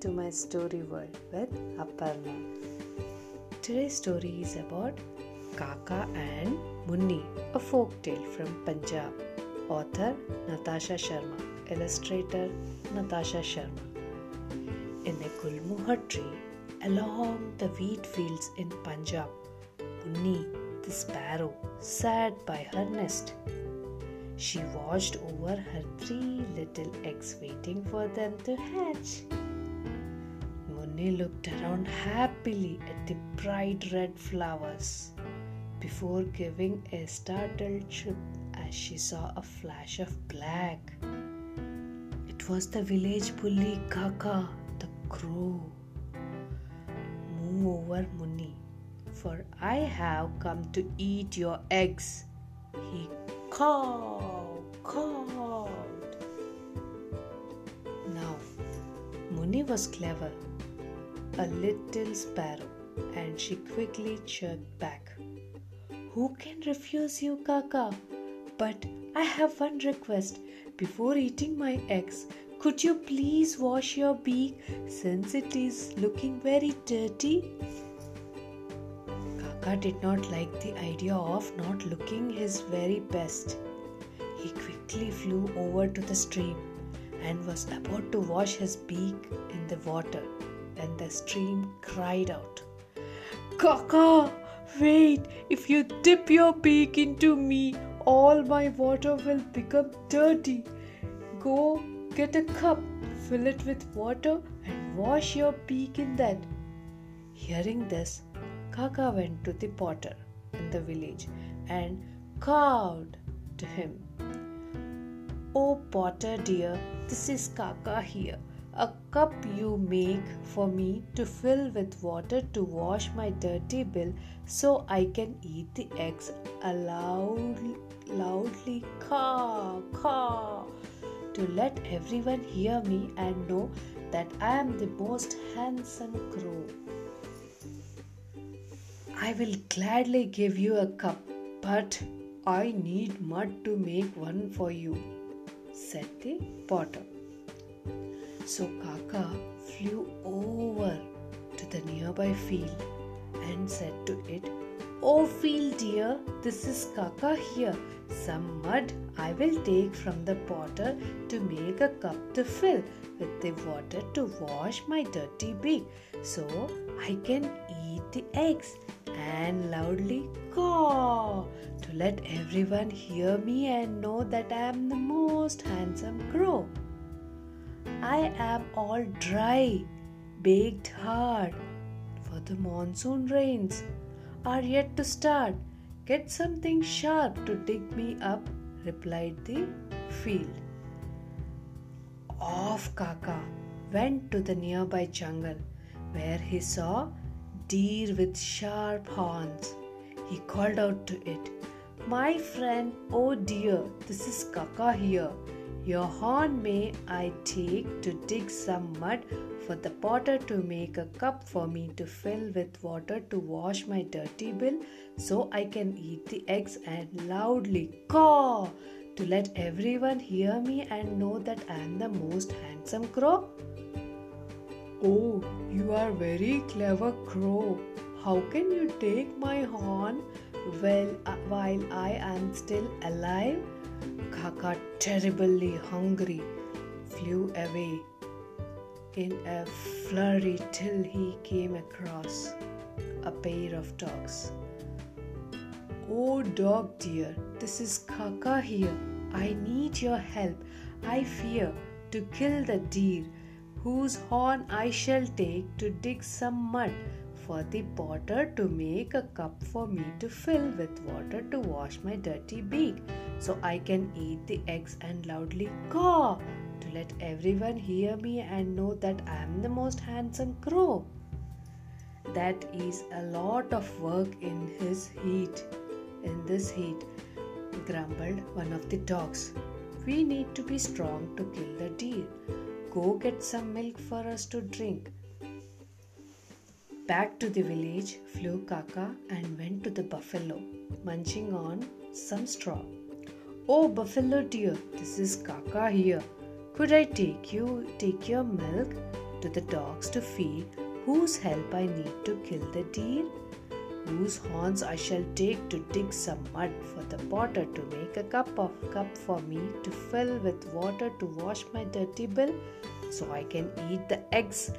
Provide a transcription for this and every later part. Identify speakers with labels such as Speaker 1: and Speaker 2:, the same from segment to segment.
Speaker 1: to my story world with Aparna. Today's story is about Kaka and Munni, a folk tale from Punjab. Author Natasha Sharma, illustrator Natasha Sharma. In a gulmohar tree along the wheat fields in Punjab, Munni, the sparrow, sat by her nest. She watched over her three little eggs waiting for them to hatch. Munni looked around happily at the bright red flowers before giving a startled chirp as she saw a flash of black. It was the village bully Kaka, the crow. Move over, Munni, for I have come to eat your eggs. He cawed, cawed. Now, Munni was clever, a little sparrow, and she quickly chirped back. Who can refuse you, Kaka? But I have one request. Before eating my eggs, could you please wash your beak since it is looking very dirty? Kaka did not like the idea of not looking his very best. He quickly flew over to the stream and was about to wash his beak in the water when the stream cried out, Kaka, wait! If you dip your beak into me, all my water will become dirty. Go get a cup, fill it with water, and wash your beak in that. Hearing this, Kaka went to the potter in the village and called to him. Oh, potter dear, this is Kaka here. A cup you make for me to fill with water to wash my dirty bill so I can eat the eggs aloud, loudly caw, caw, to let everyone hear me and know that I am the most handsome crow. I will gladly give you a cup, but I need mud to make one for you, said the potter. So Kaka flew over to the nearby field and said to it, Oh field dear, this is Kaka here. Some mud I will take from the potter to make a cup to fill with the water to wash my dirty beak so I can eat the eggs and loudly caw to let everyone hear me and know that I am the most handsome crow. I am all dry, baked hard, for the monsoon rains are yet to start. Get something sharp to dig me up, replied the field. Off Kaka went to the nearby jungle where he saw deer with sharp horns. He called out to it, My friend, oh dear, this is Kaka here. Your horn may I take to dig some mud for the potter to make a cup for me to fill with water to wash my dirty bill so I can eat the eggs and loudly caw to let everyone hear me and know that I am the most handsome crow? Oh, you are very clever crow. How can you take my horn well uh, while I am still alive? Kaka, terribly hungry, flew away in a flurry till he came across a pair of dogs. Oh, dog dear, this is Kaka here. I need your help. I fear to kill the deer, whose horn I shall take to dig some mud for the potter to make a cup for me to fill with water to wash my dirty beak, so I can eat the eggs and loudly caw to let everyone hear me and know that I am the most handsome crow. That is a lot of work in his heat. In this heat, grumbled one of the dogs. We need to be strong to kill the deer. Go get some milk for us to drink. Back to the village flew Kaka and went to the buffalo, munching on some straw. Oh, buffalo dear, this is Kaka here. Could I take you, take your milk? to the dogs to feed, whose help I need to kill the deer, whose horns I shall take to dig some mud for the potter to make a cup of cup for me to fill with water to wash my dirty bill, so I can eat the eggs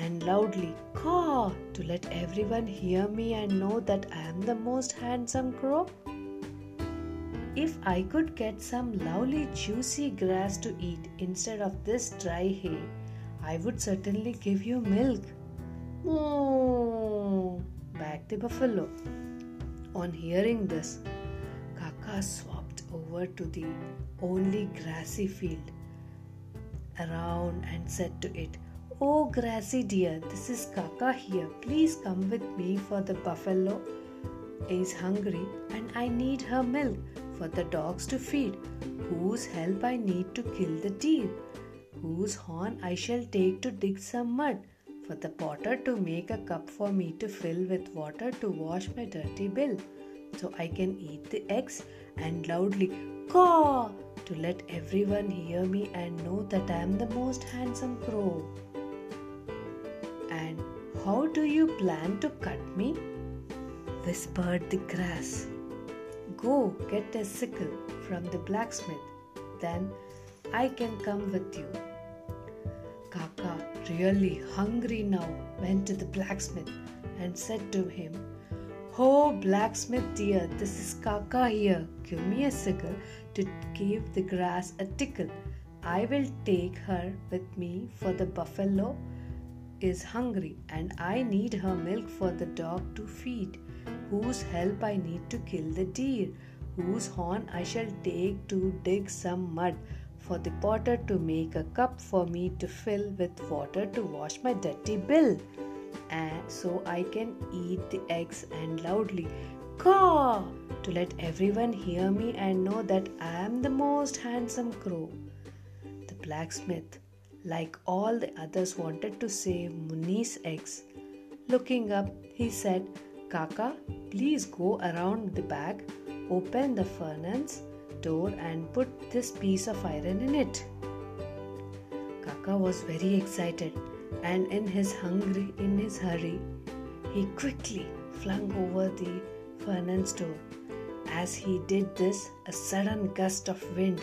Speaker 1: and loudly caw to let everyone hear me and know that I am the most handsome crow. If I could get some lovely juicy grass to eat instead of this dry hay, I would certainly give you milk. Moo! Back the buffalo. On hearing this, Kaka swapped over to the only grassy field around and said to it, Oh, grassy dear, this is Kaka here. Please come with me, for the buffalo is hungry and I need her milk for the dogs to feed, whose help I need to kill the deer, whose horn I shall take to dig some mud, for the potter to make a cup for me to fill with water to wash my dirty bill, so I can eat the eggs and loudly caw! to let everyone hear me and know that I am the most handsome crow. How do you plan to cut me? whispered the grass. Go get a sickle from the blacksmith, then I can come with you. Kaka, really hungry now, went to the blacksmith and said to him, Oh, blacksmith dear, this is Kaka here. Give me a sickle to give the grass a tickle. I will take her with me, for the buffalo is hungry and I need her milk for the dog to feed. Whose help I need to kill the deer, whose horn I shall take to dig some mud? For the potter to make a cup for me to fill with water to wash my dirty bill, and so I can eat the eggs and loudly caw! to let everyone hear me and know that I am the most handsome crow. The blacksmith, like all the others, wanted to save Munni's eggs. Looking up, he said, Kaka, please go around the back, open the furnace door, and put this piece of iron in it. Kaka was very excited, and in his hungry, in his hurry, he quickly flung over the furnace door. As he did this, a sudden gust of wind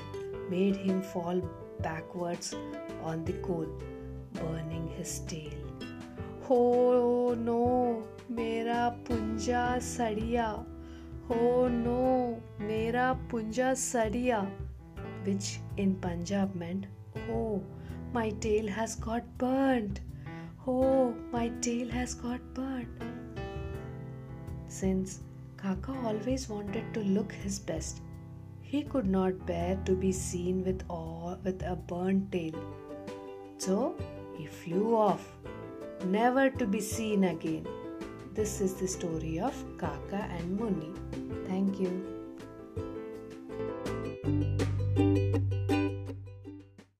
Speaker 1: made him fall backwards on the coal, burning his tail. Oh no, mera punja sadia. Oh no, mera punja sadia. Which in Punjab meant, oh, my tail has got burnt. Oh, my tail has got burnt. Since Kaka always wanted to look his best, he could not bear to be seen with all with a burnt tail. So he flew off, never to be seen again. This is the story of Kaka and Munni. Thank you.